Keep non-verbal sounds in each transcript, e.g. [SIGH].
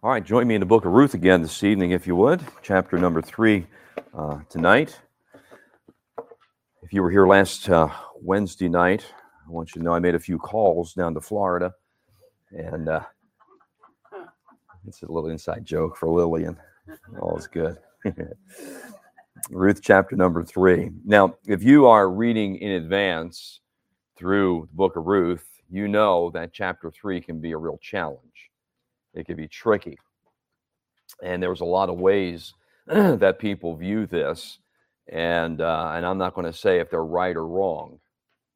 All right, join me in the book of Ruth again this evening, if you would. Chapter number three uh, tonight. If you were here last uh, Wednesday night, I want you to know I made a few calls down to Florida. And uh, it's a little inside joke for Lillian. All is good. [LAUGHS] Ruth chapter number three. Now, if you are reading in advance through the book of Ruth, you know that chapter three can be a real challenge it could be tricky. And there's a lot of ways [CLEARS THROAT] that people view this. And, uh, and I'm not going to say if they're right or wrong,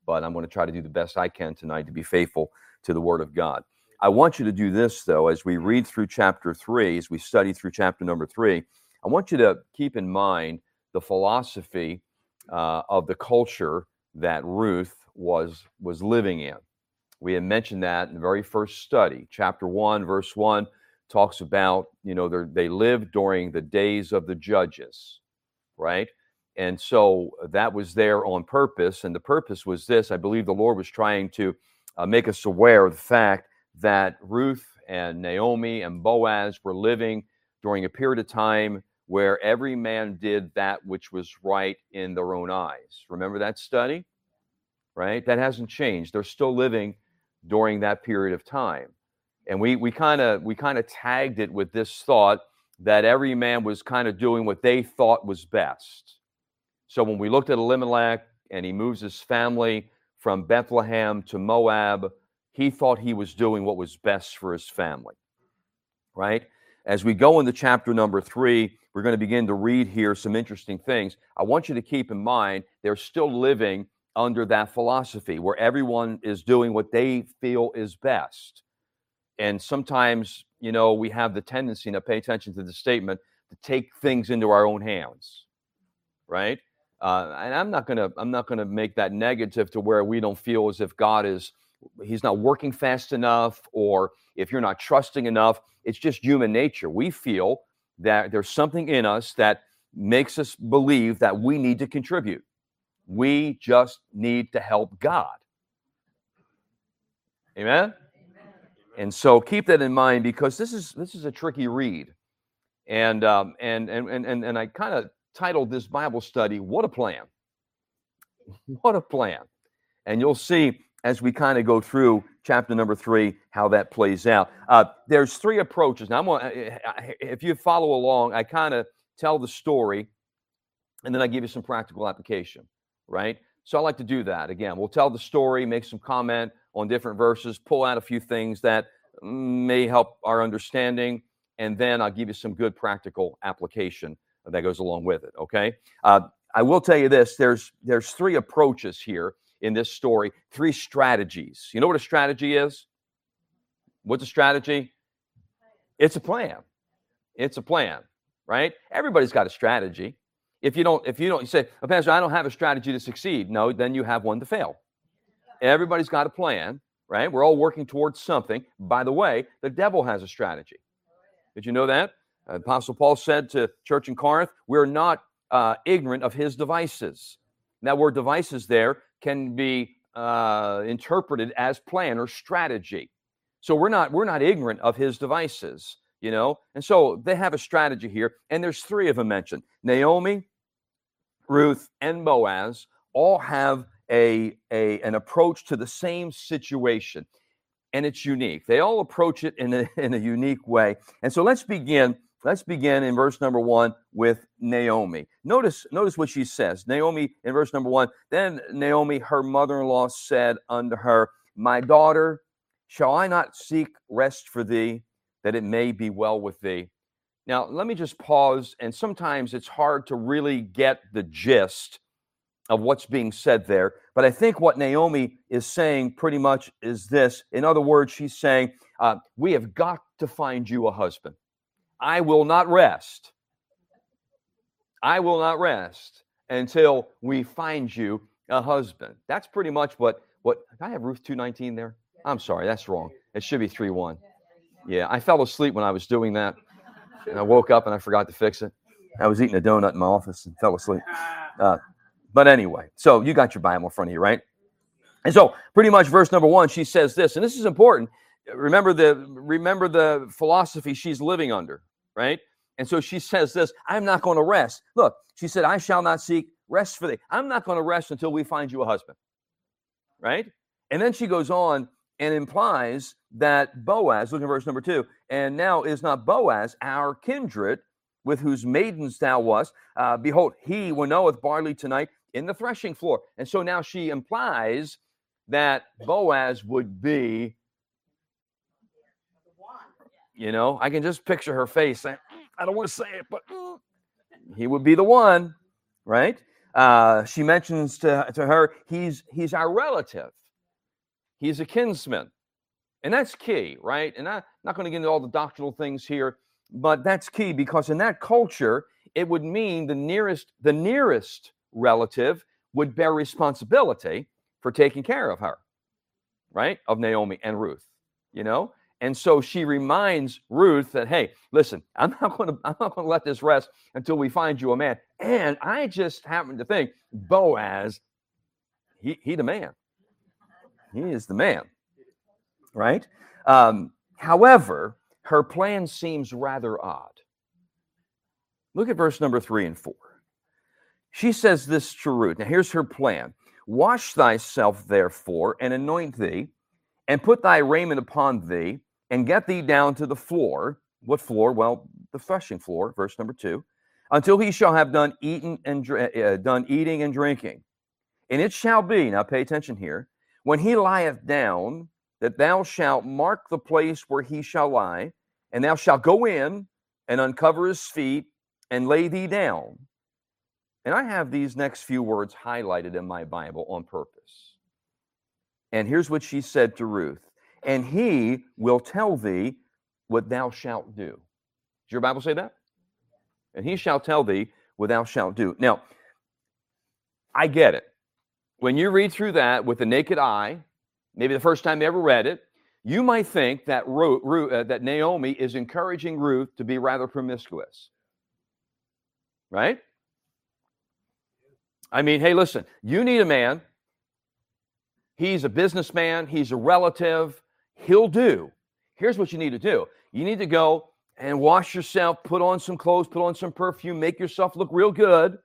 but I'm going to try to do the best I can tonight to be faithful to the Word of God. I want you to do this, though, as we read through chapter three, as we study through chapter number three. I want you to keep in mind the philosophy uh, of the culture that Ruth was was living in. We had mentioned that in the very first study. Chapter 1, verse 1 talks about, you know, they lived during the days of the judges, right? And so that was there on purpose. And the purpose was this I believe the Lord was trying to uh, make us aware of the fact that Ruth and Naomi and Boaz were living during a period of time where every man did that which was right in their own eyes. Remember that study? Right? That hasn't changed. They're still living during that period of time. And we we kind of we kind of tagged it with this thought that every man was kind of doing what they thought was best. So when we looked at Elimelech and he moves his family from Bethlehem to Moab, he thought he was doing what was best for his family. Right? As we go into chapter number three, we're going to begin to read here some interesting things. I want you to keep in mind they're still living under that philosophy where everyone is doing what they feel is best. And sometimes, you know, we have the tendency to pay attention to the statement to take things into our own hands, right? Uh, and I'm not gonna I'm not gonna make that negative to where we don't feel as if God is He's not working fast enough, or if you're not trusting enough. It's just human nature. We feel that there's something in us that makes us believe that we need to contribute. We just need to help God. Amen? And so keep that in mind because this is this is a tricky read. And um, and and and and I kind of titled this Bible study, What a Plan. [LAUGHS] What a plan. And you'll see as we kind of go through chapter number three how that plays out. Uh, there's three approaches. Now, I'm gonna, if you follow along, I kind of tell the story and then I give you some practical application right? So I like to do that. Again, we'll tell the story, make some comment on different verses, pull out a few things that may help our understanding, and then I'll give you some good practical application that goes along with it. Okay. Uh, I will tell you this: there's there's three approaches here in this story, three strategies. You know what a strategy is? What's a strategy? It's a plan. It's a plan, right? Everybody's got a strategy. If you don't, if you don't, you say, oh, Pastor, I don't have a strategy to succeed. No, then you have one to fail. Everybody's got a plan, right? We're all working towards something. By the way, the devil has a strategy. Did you know that? Apostle Paul said to church in Corinth, we're not uh, ignorant of his devices. That word devices there can be uh, interpreted as plan or strategy. So we're not we're not ignorant of his devices, you know. And so they have a strategy here, and there's three of them mentioned: Naomi, Ruth, and Boaz all have a, a, an approach to the same situation, and it's unique. They all approach it in a, [LAUGHS] in a unique way. And so let's begin. Let's begin in verse number one with Naomi. Notice, notice what she says. Naomi in verse number one. Then Naomi, her mother-in-law, said unto her, My daughter, shall I not seek rest for thee, that it may be well with thee? Now, let me just pause. And sometimes it's hard to really get the gist of what's being said there. But I think what Naomi is saying pretty much is this. In other words, she's saying, uh, We have got to find you a husband. I will not rest. I will not rest until we find you a husband. That's pretty much what what I have Ruth 219 there? I'm sorry, that's wrong. It should be 3-1. Yeah, I fell asleep when I was doing that and I woke up and I forgot to fix it. I was eating a donut in my office and fell asleep. Uh, but anyway, so you got your Bible in front of you, right? And so, pretty much, verse number one, she says this, and this is important. remember the remember the philosophy she's living under, right? And so she says this, I'm not going to rest. Look, she said, I shall not seek rest for thee. I'm not going to rest until we find you a husband. Right? And then she goes on and implies that Boaz, look at verse number two, and now is not Boaz our kindred with whose maidens thou wast? Uh, behold, he winnoweth barley tonight in the threshing floor. And so now she implies that Boaz would be, you know, I can just picture her face I don't want to say it, but he would be the one, right? Uh, she mentions to, to her, he's he's our relative. He's a kinsman. And that's key, right? And I'm not going to get into all the doctrinal things here, but that's key because in that culture, it would mean the nearest, the nearest relative would bear responsibility for taking care of her, right? Of Naomi and Ruth, you know? And so she reminds Ruth that, hey, listen, I'm not going [LAUGHS] to I'm not going to let this rest until we find you a man. And I just happen to think Boaz, he he the man. He is the man, right? Um, however, her plan seems rather odd. Look at verse number three and four. She says this to Ruth. Now, here's her plan Wash thyself, therefore, and anoint thee, and put thy raiment upon thee, and get thee down to the floor. What floor? Well, the threshing floor, verse number two, until he shall have done eating and uh, done eating and drinking. And it shall be, now pay attention here, when he lieth down, that thou shalt mark the place where he shall lie, and thou shalt go in and uncover his feet and lay thee down. And I have these next few words highlighted in my Bible on purpose. And here's what she said to Ruth and he will tell thee what thou shalt do. Does your Bible say that? And he shall tell thee what thou shalt do. Now, I get it. When you read through that with the naked eye, maybe the first time you ever read it, you might think that uh, that Naomi is encouraging Ruth to be rather promiscuous. Right? I mean, hey, listen, you need a man. He's a businessman, he's a relative, he'll do. Here's what you need to do you need to go and wash yourself, put on some clothes, put on some perfume, make yourself look real good.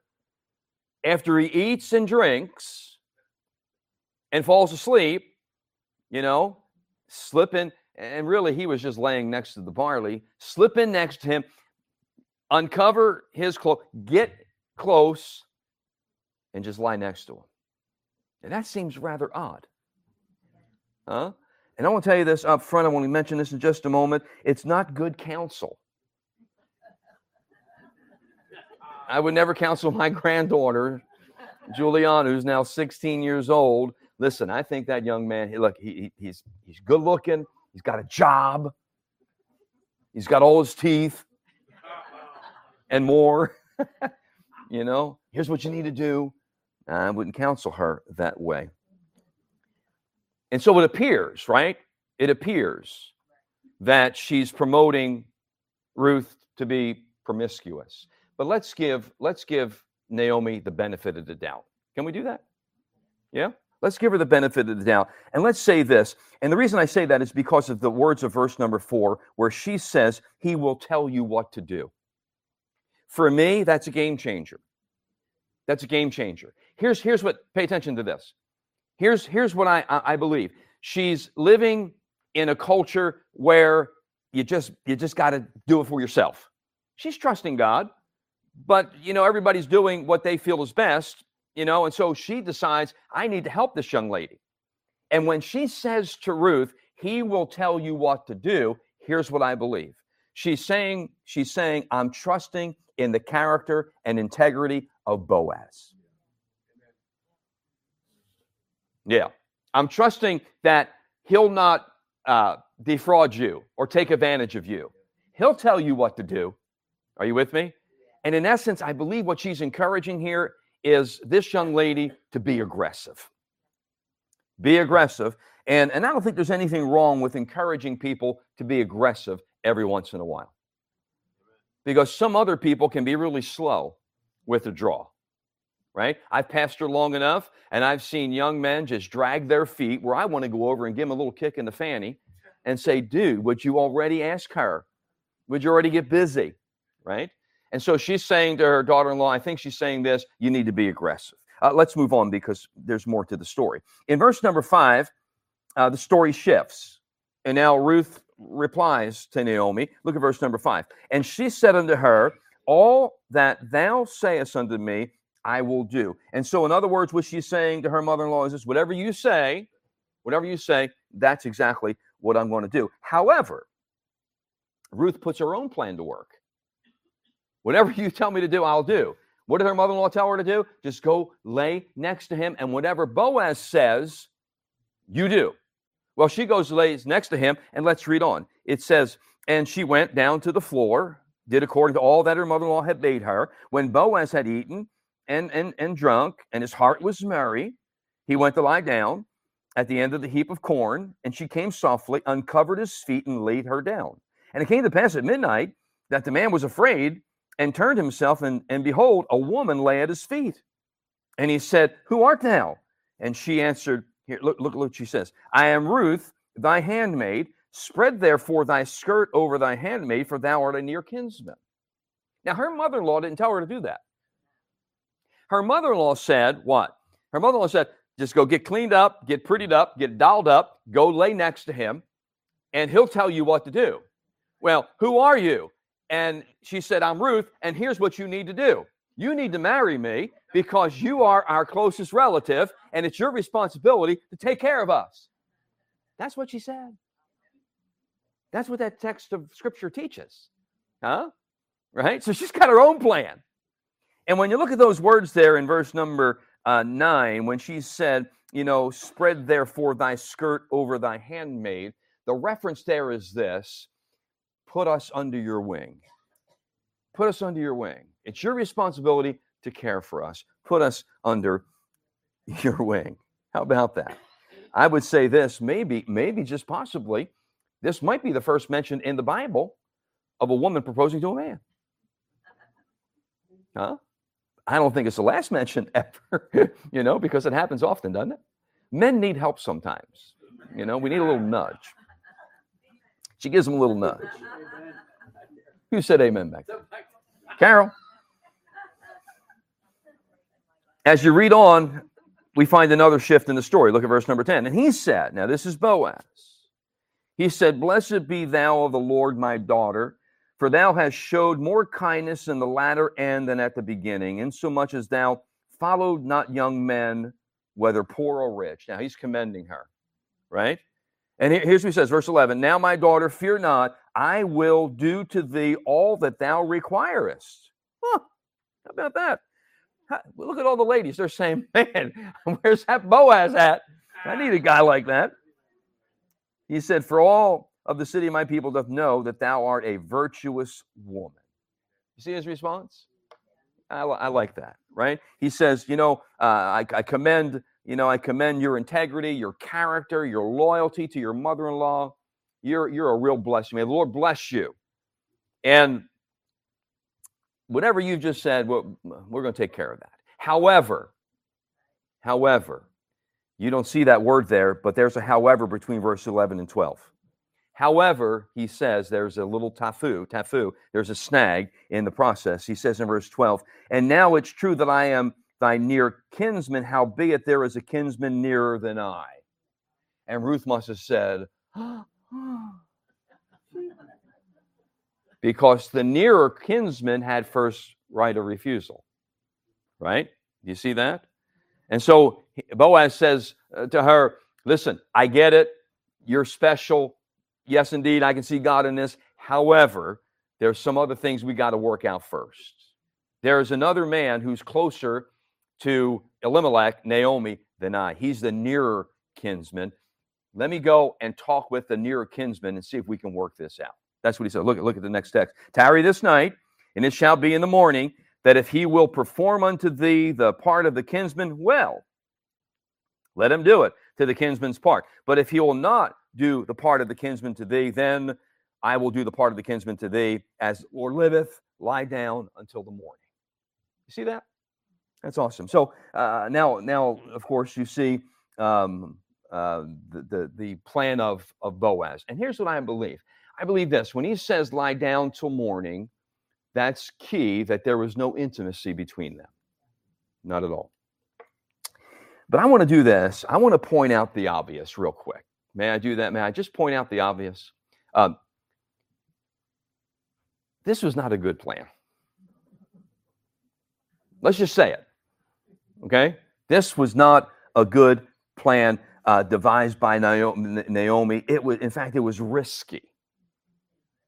After he eats and drinks and falls asleep, you know, slipping. And really, he was just laying next to the barley. Slip in next to him, uncover his clothes, get close, and just lie next to him. And that seems rather odd. Huh? And I want to tell you this up front. I want to mention this in just a moment. It's not good counsel. I would never counsel my [LAUGHS] granddaughter, Juliana, who's now 16 years old. Listen, I think that young man, look, he, he's, he's good looking. He's got a job. He's got all his teeth [LAUGHS] and more. [LAUGHS] you know, here's what you need to do. I wouldn't counsel her that way. And so it appears, right? It appears that she's promoting Ruth to be promiscuous. But let's give let's give Naomi the benefit of the doubt. Can we do that? Yeah? Let's give her the benefit of the doubt. And let's say this. And the reason I say that is because of the words of verse number 4 where she says, "He will tell you what to do." For me, that's a game changer. That's a game changer. Here's here's what pay attention to this. Here's here's what I I believe. She's living in a culture where you just you just got to do it for yourself. She's trusting God, but you know everybody's doing what they feel is best, you know, and so she decides I need to help this young lady. And when she says to Ruth, "He will tell you what to do," here's what I believe. She's saying she's saying I'm trusting in the character and integrity of Boaz. Yeah. I'm trusting that he'll not uh, defraud you or take advantage of you. He'll tell you what to do. Are you with me? And in essence, I believe what she's encouraging here is this young lady to be aggressive. Be aggressive. And, and I don't think there's anything wrong with encouraging people to be aggressive every once in a while. Because some other people can be really slow with the draw right? I've pastored long enough and I've seen young men just drag their feet where I want to go over and give them a little kick in the fanny and say, dude, would you already ask her? Would you already get busy? Right? And so she's saying to her daughter in law, I think she's saying this, you need to be aggressive. Uh, let's move on because there's more to the story. In verse number five, uh, the story shifts. And now Ruth replies to Naomi. Look at verse number five. And she said unto her, All that thou sayest unto me, I will do. And so, in other words, what she's saying to her mother in law is this whatever you say, whatever you say, that's exactly what I'm going to do. However, Ruth puts her own plan to work. Whatever you tell me to do, I'll do. What did her mother in law tell her to do? Just go lay next to him, and whatever Boaz says, you do. Well, she goes, lays next to him, and let's read on. It says, And she went down to the floor, did according to all that her mother in law had bade her. When Boaz had eaten and, and, and drunk, and his heart was merry, he went to lie down at the end of the heap of corn, and she came softly, uncovered his feet, and laid her down. And it came to pass at midnight that the man was afraid and turned himself, and, and behold, a woman lay at his feet. And he said, Who art thou? And she answered, Here, look, look, look, she says, I am Ruth, thy handmaid. Spread therefore thy skirt over thy handmaid, for thou art a near kinsman. Now, her mother in law didn't tell her to do that. Her mother in law said, What? Her mother in law said, Just go get cleaned up, get prettied up, get dolled up, go lay next to him, and he'll tell you what to do. Well, who are you? And she said, I'm Ruth, and here's what you need to do. You need to marry me because you are our closest relative, and it's your responsibility to take care of us. That's what she said. That's what that text of scripture teaches. Huh? Right? So she's got her own plan. And when you look at those words there in verse number uh, nine, when she said, you know, spread therefore thy skirt over thy handmaid, the reference there is this put us under your wing. Put us under your wing. It's your responsibility to care for us. Put us under [LAUGHS] your wing. How about that? I would say this maybe, maybe just possibly, this might be the first mention in the Bible of a woman proposing to a man. Huh? I don't think it's the last mention [LAUGHS] ever, you know, because it happens often, doesn't it? Men need help sometimes. You know, we need a little nudge. She gives him a little nudge. [LAUGHS] Who said amen back there? Carol. As you read on, we find another shift in the story. Look at verse number 10. And he said, Now this is Boaz. He said, Blessed be thou of the Lord, my daughter, for thou hast showed more kindness in the latter end than at the beginning, insomuch as thou followed not young men, whether poor or rich. Now he's commending her, right? And here's what he says, verse 11 Now, my daughter, fear not, I will do to thee all that thou requirest. Huh, how about that? Look at all the ladies. They're saying, [LAUGHS] Man, where's that Boaz at? I need a guy like that. He said, For all of the city of my people doth know that thou art a virtuous woman. You see his response? I, I like that, right? He says, You know, uh, I, I commend you know, I commend your integrity, your character, your loyalty to your mother in law. You're, you're a real blessing. May the Lord bless you. And whatever you've just said, well, we're going to take care of that. However, however, you don't see that word there, but there's a however between verse 11 and 12. However, he says there's a little tafu, tafu, there's a snag in the process. He says in verse 12, and now it's true that I am thy near kinsman, howbeit there is a kinsman nearer than I. And Ruth must have said, [GASPS] because the nearer kinsman had first right of refusal. Right? You see that? And so Boaz says uh, to her, Listen, I get it. You're special. Yes, indeed, I can see God in this. However, there's some other things we got to work out first. There's another man who's closer to Elimelech, Naomi, than I. He's the nearer kinsman. Let me go and talk with the nearer kinsman and see if we can work this out. That's what he said. Look, look at the next text. Tarry this night, and it shall be in the morning that if he will perform unto thee the part of the kinsman, well, let him do it to the kinsman's part. But if he will not do the part of the kinsman to thee, then I will do the part of the kinsman to thee, as the Lord liveth, lie down until the morning. You see that? That's awesome. So uh, now, now, of course, you see um, uh, the, the, the plan of, of Boaz. And here's what I believe I believe this when he says lie down till morning, that's key that there was no intimacy between them. Not at all. But I want to do this. I want to point out the obvious real quick. May I do that? May I just point out the obvious? Um, this was not a good plan. Let's just say it. Okay? This was not a good plan uh, devised by Naomi. It was, in fact, it was risky.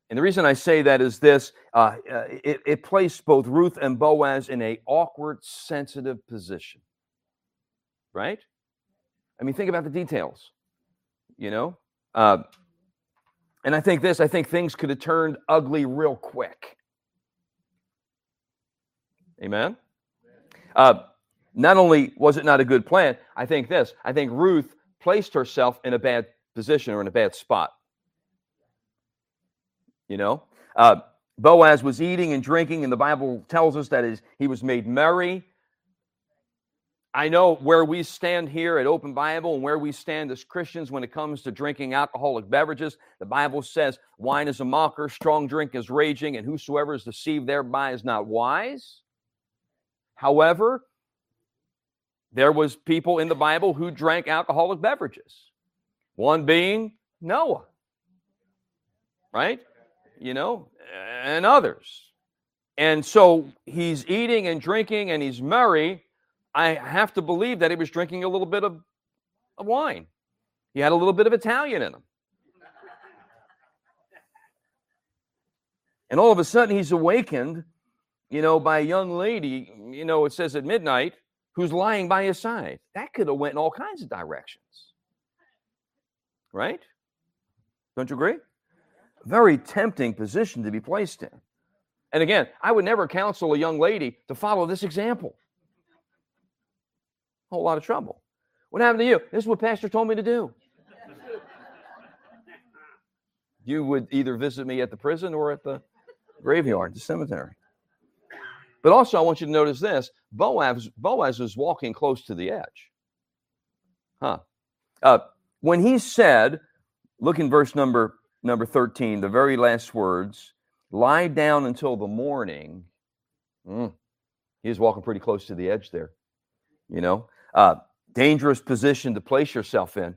And the reason I say that is this uh, uh, it, it, placed both Ruth and Boaz in a awkward, sensitive position. Right? I mean, think about the details, you know? Uh, and I think this, I think things could have turned ugly real quick. Amen? Uh, not only was it not a good plan, I think this, I think Ruth placed herself in a bad position or in a bad spot. You know, uh, Boaz was eating and drinking, and the Bible tells us that is he was made merry. I know where we stand here at Open Bible and where we stand as Christians when it comes to drinking alcoholic beverages. The Bible says wine is a mocker, strong drink is raging, and whosoever is deceived thereby is not wise. However, there was people in the Bible who drank alcoholic beverages. One being Noah. Right? You know, and others. And so he's eating and drinking and he's merry. I have to believe that he was drinking a little bit of, of wine. He had a little bit of Italian in him. And all of a sudden he's awakened, you know, by a young lady, you know, it says at midnight, who's lying by his side. That could have went in all kinds of directions. Right? Don't you agree? Very tempting position to be placed in. And again, I would never counsel a young lady to follow this example. A whole lot of trouble. What happened to you? This is what Pastor told me to do. You would either visit me at the prison or at the graveyard, the cemetery. But also, I want you to notice this Boaz, Boaz was walking close to the edge. Huh. Uh, when he said, look in verse number, number 13, the very last words, lie down until the morning. Mm, he was walking pretty close to the edge there. You know, uh, dangerous position to place yourself in.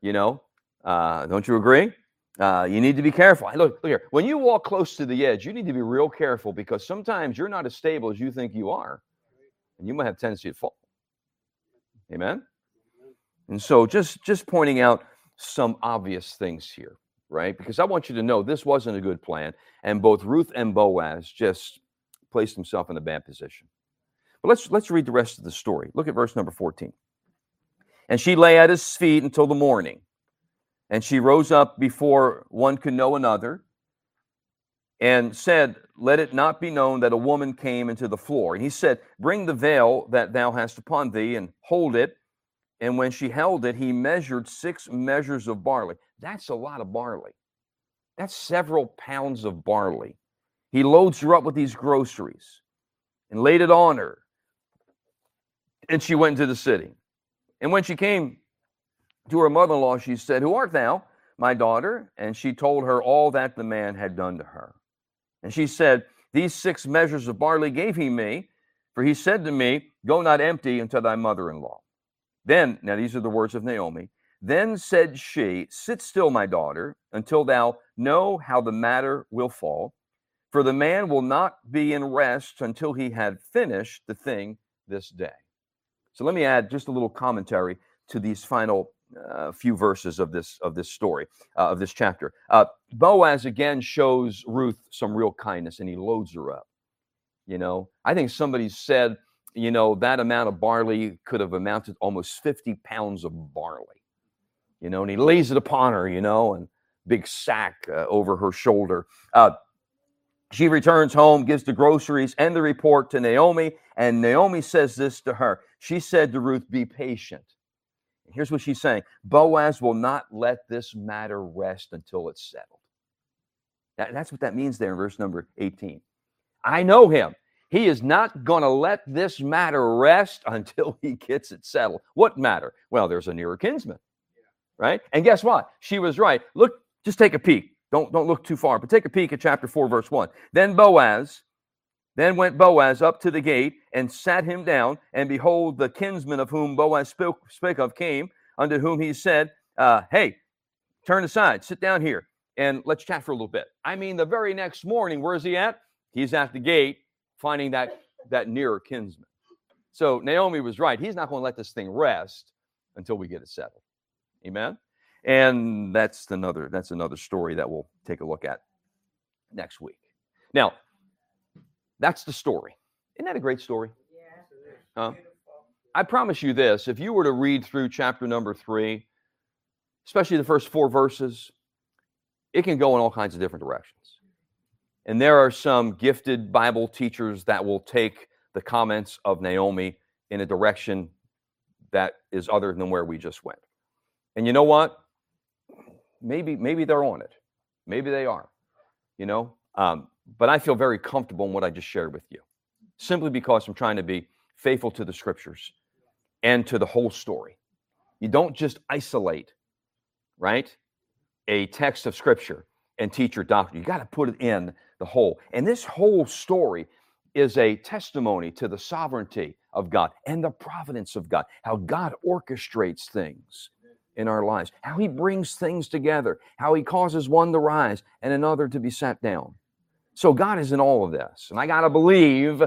You know, uh, don't you agree? Uh, you need to be careful. Look, look here. When you walk close to the edge, you need to be real careful because sometimes you're not as stable as you think you are, and you might have tendency to fall. Amen. And so, just just pointing out some obvious things here, right? Because I want you to know this wasn't a good plan, and both Ruth and Boaz just placed himself in a bad position. But let's let's read the rest of the story. Look at verse number 14. And she lay at his feet until the morning. And she rose up before one could know another and said, Let it not be known that a woman came into the floor. And he said, Bring the veil that thou hast upon thee and hold it. And when she held it, he measured six measures of barley. That's a lot of barley. That's several pounds of barley. He loads her up with these groceries and laid it on her. And she went into the city. And when she came to her mother in law, she said, Who art thou, my daughter? And she told her all that the man had done to her. And she said, These six measures of barley gave he me, for he said to me, Go not empty unto thy mother in law. Then, now these are the words of Naomi. Then said she, Sit still, my daughter, until thou know how the matter will fall. For the man will not be in rest until he had finished the thing this day. So let me add just a little commentary to these final a few verses of this of this story uh, of this chapter. Uh, Boaz again shows Ruth some real kindness, and he loads her up. You know, I think somebody said, you know, that amount of barley could have amounted almost fifty pounds of barley. You know, and he lays it upon her. You know, and big sack uh, over her shoulder. Uh, she returns home, gives the groceries and the report to Naomi, and Naomi says this to her. She said to Ruth, "Be patient." Here's what she's saying Boaz will not let this matter rest until it's settled. That, that's what that means there in verse number 18. I know him. He is not going to let this matter rest [LAUGHS] until he gets it settled. What matter? Well, there's a nearer kinsman. right? And guess what? She was right. Look, just take a peek. Don't don't look too far, but take a peek at chapter 4 verse 1. Then Boaz then went Boaz up to the gate and sat him down, and behold, the kinsman of whom Boaz spoke, spake of came, unto whom he said, uh, Hey, turn aside, sit down here, and let's chat for a little bit. I mean, the very next morning, where is he at? He's at the gate, finding that that nearer kinsman. So Naomi was right. He's not going to let this thing rest until we get it settled. Amen. And that's another that's another story that we'll take a look at next week. Now, that's the story. Isn't that a great story? Yeah. I promise you this if you were to read through chapter number three, especially the first four verses, it can go in all kinds of different directions. And there are some gifted Bible teachers that will take the comments of Naomi in a direction that is other than where we just went. And you know what? Maybe maybe they're on it. Maybe they are. You know, um, but I feel very comfortable in what I just shared with you, simply because I'm trying to be faithful to the scriptures and to the whole story. You don't just isolate, right, a text of scripture and teach your doctrine. You got to put it in the whole. And this whole story is a testimony to the sovereignty of God and the providence of God, how God orchestrates things in our lives, how he brings things together, how he causes one to rise and another to be sat down. So God is in all of this. And I got to believe,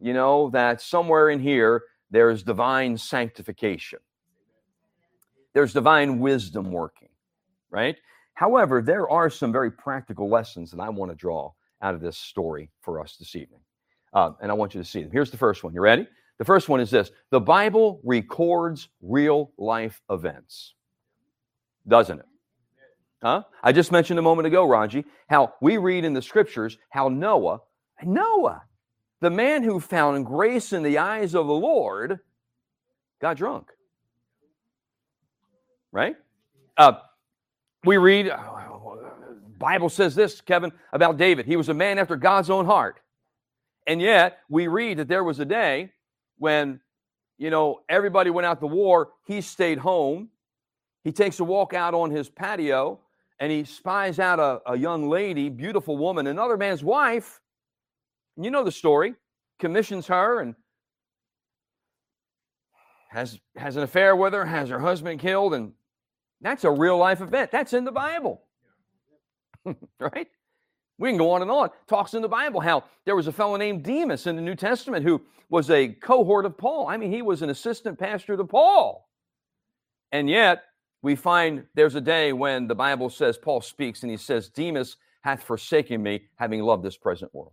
you know, that somewhere in here there's divine sanctification. There's divine wisdom working, right? However, there are some very practical lessons that I want to draw out of this story for us this evening. Uh, and I want you to see them. Here's the first one. You ready? The first one is this The Bible records real life events, doesn't it? Huh? I just mentioned a moment ago, Raji, how we read in the scriptures how Noah, Noah, the man who found grace in the eyes of the Lord, got drunk. Right? Uh, we read, uh, Bible says this, Kevin, about David. He was a man after God's own heart. And yet, we read that there was a day when, you know, everybody went out to war. He stayed home. He takes a walk out on his patio and he spies out a, a young lady, beautiful woman, another man's wife. You know the story. Commissions her and has has an affair with her, has her husband killed, and that's a real life event. That's in the Bible. [LAUGHS] right? We can go on and on. Talks in the Bible how there was a fellow named Demas in the New Testament who was a cohort of Paul. I mean, he was an assistant pastor to Paul. And yet, we find there's a day when the Bible says, Paul speaks and he says, Demas hath forsaken me, having loved this present world.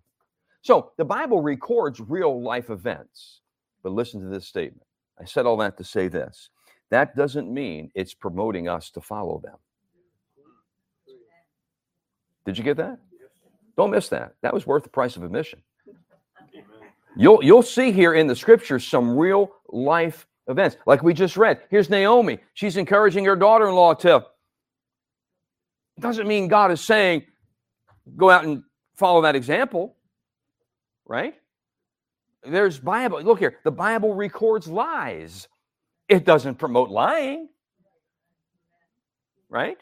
So the Bible records real life events. But listen to this statement. I said all that to say this. That doesn't mean it's promoting us to follow them. Did you get that? Don't miss that. That was worth the price of admission. You'll, you'll see here in the scriptures some real life events. Like we just read, here's Naomi. She's encouraging her daughter in law to. Doesn't mean God is saying, go out and follow that example, right? There's Bible. Look here, the Bible records lies, it doesn't promote lying, right?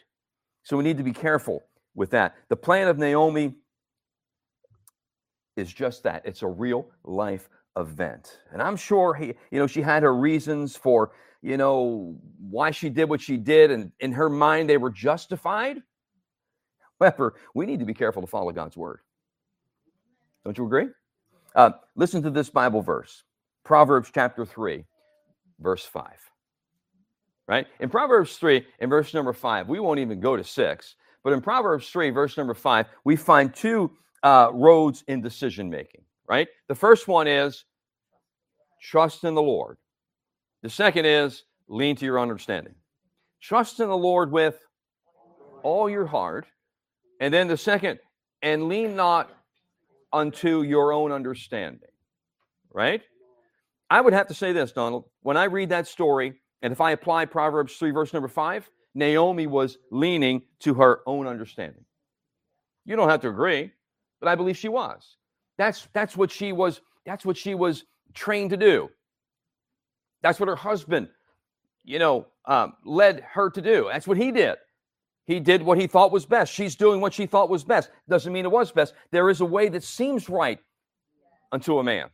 So we need to be careful with that. The plan of Naomi is just that it's a real life event. And I'm sure he, you know, she had her reasons for, you know, why she did what she did, and in her mind they were justified. However, we need to be careful to follow God's word. Don't you agree? Uh, listen to this Bible verse, Proverbs chapter three, verse five. Right in Proverbs three, in verse number five, we won't even go to six, but in Proverbs three, verse number five, we find two uh, roads in decision making right? The first one is trust in the Lord. The second is lean to your understanding. Trust in the Lord with all your heart. And then the second, and lean not unto your own understanding, right? I would have to say this, Donald. When I read that story, and if I apply Proverbs 3, verse number 5, Naomi was leaning to her own understanding. You don't have to agree, but I believe she was. That's that's what she was that's what she was trained to do. That's what her husband you know, um, led her to do. That's what he did. He did what he thought was best. She's doing what she thought was best. Doesn't mean it was best. There is a way that seems right unto a man.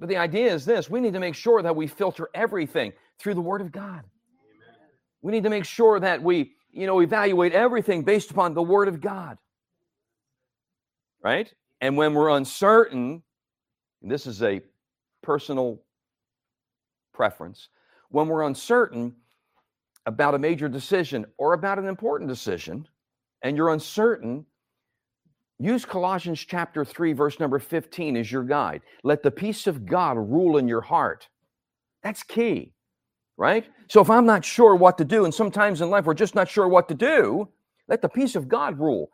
But the idea is this we need to make sure that we filter everything through the Word of God. We need to make sure that we, you know, evaluate everything based upon the Word of God. Right? And when we're uncertain, this is a personal preference, when we're uncertain, about a major decision or about an important decision and you're uncertain, use Colossians chapter 3, verse number 15 as your guide. Let the peace of God rule in your heart. That's key, right? So if I'm not sure what to do, and sometimes in life we're just not sure what to do, let the peace of God rule.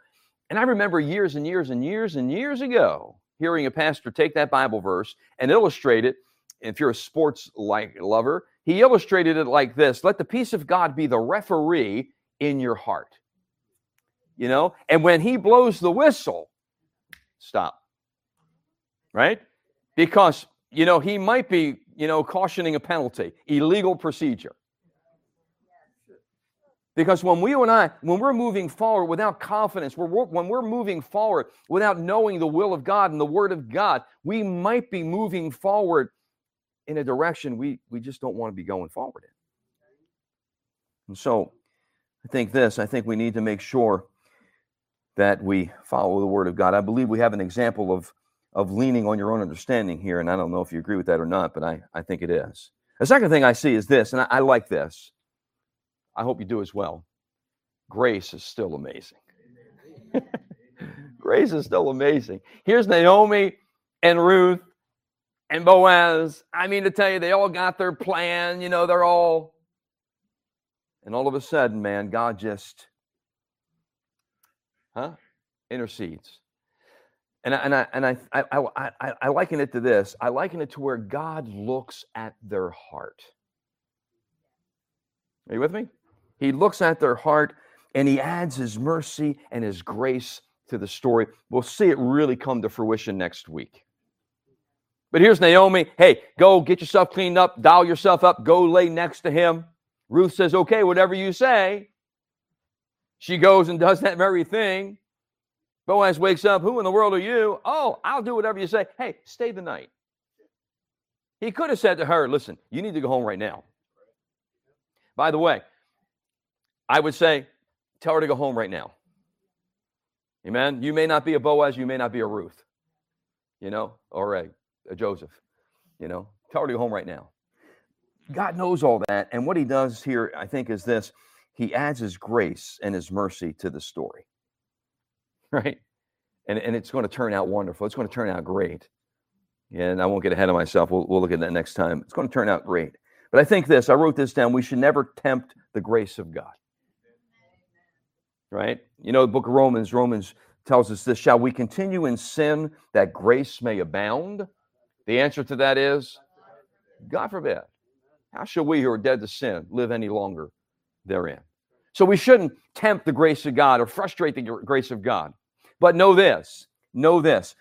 And I remember years and years and years and years ago hearing a pastor take that Bible verse and illustrate it. If you're a sports like lover, he illustrated it like this let the peace of God be the referee in your heart. You know, and when he blows the whistle, stop. Right? Because, you know, he might be, you know, cautioning a penalty, illegal procedure. Because when we and I, when we're moving forward without confidence, we're, when we're moving forward without knowing the will of God and the Word of God, we might be moving forward in a direction we we just don't want to be going forward in. And so I think this, I think we need to make sure that we follow the word of God. I believe we have an example of of leaning on your own understanding here, and I don't know if you agree with that or not, but I, I think it is. The second thing I see is this, and I, I like this. I hope you do as well. Grace is still amazing. Grace is still amazing. Here's Naomi and Ruth and Boaz. I mean to tell you, they all got their plan. You know, they're all. And all of a sudden, man, God just, huh, intercedes. And I, and I and I I, I I liken it to this. I liken it to where God looks at their heart. Are you with me? He looks at their heart and he adds his mercy and his grace to the story. We'll see it really come to fruition next week. But here's Naomi. Hey, go get yourself cleaned up, dial yourself up, go lay next to him. Ruth says, okay, whatever you say. She goes and does that very thing. Boaz wakes up. Who in the world are you? Oh, I'll do whatever you say. Hey, stay the night. He could have said to her, listen, you need to go home right now. By the way, I would say, tell her to go home right now. Amen. You may not be a Boaz, you may not be a Ruth, you know, or a uh, Joseph. You know, tell her to go home right now. God knows all that. And what he does here, I think, is this he adds his grace and his mercy to the story. [LAUGHS] Right? And, and it's going to turn out wonderful. It's going to turn out great. And I won't get ahead of myself. We'll, we'll look at that next time. It's going to turn out great. But I think this, I wrote this down. We should never tempt the grace of God. Right? You know, the book of Romans, Romans tells us this Shall we continue in sin that grace may abound? The answer to that is God forbid. How shall we who are dead to sin live any longer therein? So we shouldn't tempt the grace of God or frustrate the grace of God. But know this know this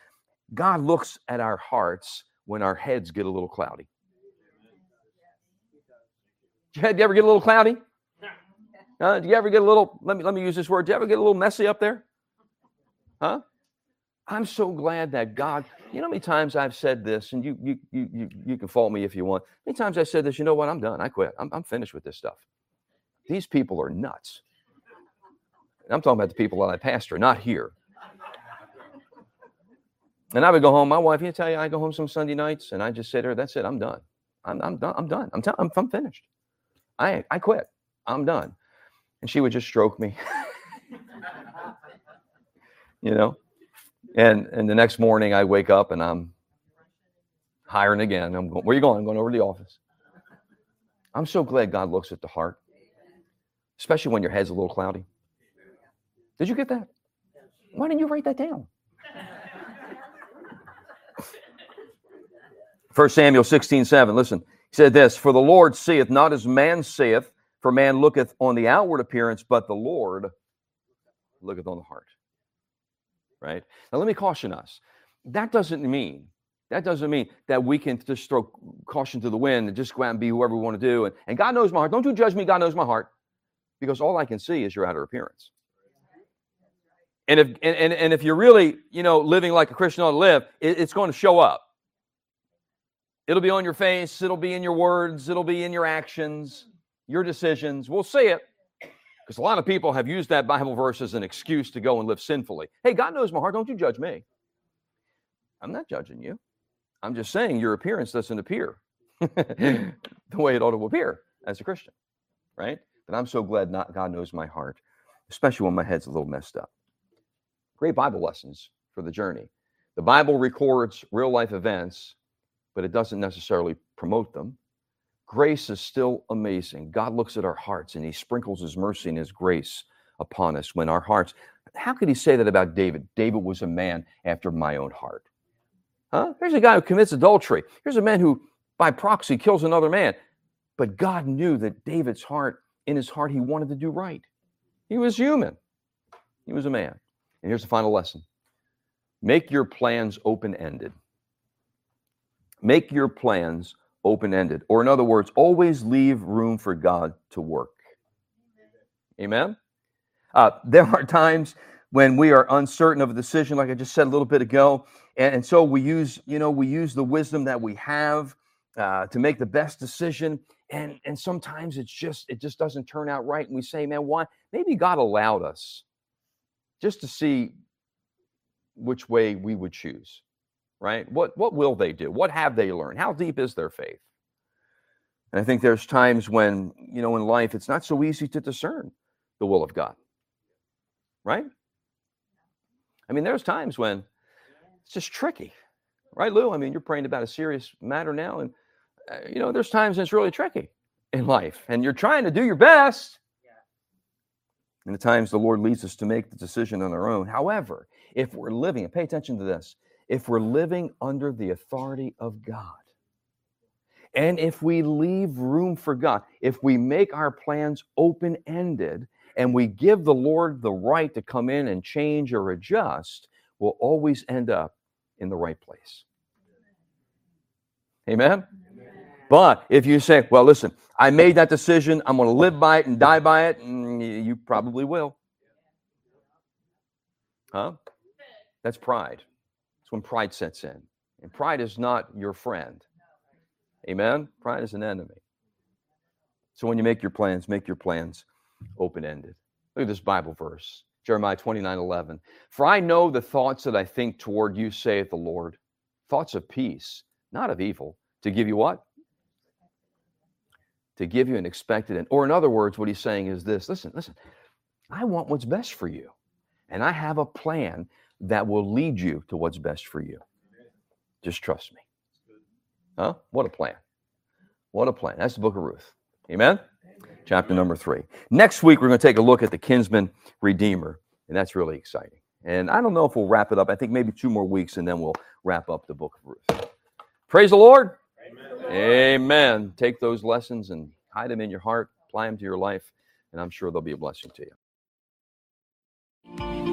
God looks at our hearts when our heads get a little cloudy. Did you ever get a little cloudy? Do you ever get a little, let me, let me use this word, do you ever get a little messy up there? Huh? I'm so glad that God, you know how many times I've said this, and you you you you, you can fault me if you want. Many times I said this, you know what? I'm done. I quit. I'm, I'm finished with this stuff. These people are nuts. And I'm talking about the people that I pastor, not here. And I would go home. My wife, you tell you, I go home some Sunday nights, and I just say to her, "That's it. I'm done. I'm, I'm done. I'm done. I'm, t- I'm, I'm finished. I I quit. I'm done." And she would just stroke me. [LAUGHS] you know, and and the next morning I wake up and I'm hiring again. I'm going, where you going? I'm going over to the office. I'm so glad God looks at the heart, especially when your head's a little cloudy. Did you get that? Why didn't you write that down? [LAUGHS] First Samuel 16, 7. Listen, he said this For the Lord seeth not as man seeth, for man looketh on the outward appearance, but the Lord looketh on the heart right? Now, let me caution us. That doesn't mean That doesn't mean that we can just throw caution to the wind and just go out and be whoever we want to do. And, and God knows my heart. Don't you judge me. God knows my heart. Because all I can see is your outer appearance. And if and, and, and if you're really, you know, living like a Christian ought to live, it, it's going to show up. It'll be on your face, it'll be in your words, it'll be in your actions, your decisions. We'll see it. Because a lot of people have used that Bible verse as an excuse to go and live sinfully. Hey, God knows my heart. Don't you judge me. I'm not judging you. I'm just saying your appearance doesn't appear [LAUGHS] the way it ought to appear as a Christian, right? But I'm so glad not God knows my heart, especially when my head's a little messed up. Great Bible lessons for the journey. The Bible records real life events, but it doesn't necessarily promote them. Grace is still amazing. God looks at our hearts and he sprinkles his mercy and his grace upon us when our hearts. How could he say that about David? David was a man after my own heart. Huh? Here's a guy who commits adultery. Here's a man who, by proxy, kills another man. But God knew that David's heart, in his heart, he wanted to do right. He was human, he was a man. And here's the final lesson make your plans open ended. Make your plans open ended. Or, in other words, always leave room for God to work. Amen? Uh, [LAUGHS] there are times when we are uncertain of a decision, like I just said a little bit ago, and, and so we use, you know, we use the wisdom that we have uh, to make the best decision, and and sometimes it's just it just doesn't turn out right, and we say, man, why? Maybe God allowed us just to see which way we would choose, right? What what will they do? What have they learned? How deep is their faith? And I think there's times when, you know, in life it's not so easy to discern the will of God. Right? I mean, there's times when it's just tricky. Right, Lou? I mean, you're praying about a serious matter now and uh, you know, there's times it's really tricky in life and you're trying to do your best and at times the Lord leads us to make the decision on our own. However, if we're living, and pay attention to this, if we're living under the authority of God, and if we leave room for God, if we make our plans open ended and we give the Lord the right to come in and change or adjust, we'll always end up in the right place. Amen? But if you say, well, listen, I made that decision. I'm going to live by it and die by it. Mm, and you probably will. Huh? That's pride. That's when pride sets in. And pride is not your friend. Amen? Pride is an enemy. So when you make your plans, make your plans open ended. Look at this Bible verse Jeremiah 29 11. For I know the thoughts that I think toward you, saith the Lord, thoughts of peace, not of evil, to give you what? to give you an expected end. Or, in other words, what he's saying is this listen, listen, I want what's best for you. And I have a plan that will lead you to what's best for you. Just trust me. Huh? What a plan. What a plan. That's the book of Ruth. Amen? Chapter number three. Next week, we're going to take a look at the kinsman redeemer. And that's really exciting. And I don't know if we'll wrap it up. I think maybe two more weeks and then we'll wrap up the book of Ruth. Praise the Lord. Amen. Take those lessons and hide them in your heart, apply them to your life, and I'm sure they'll be a blessing to you.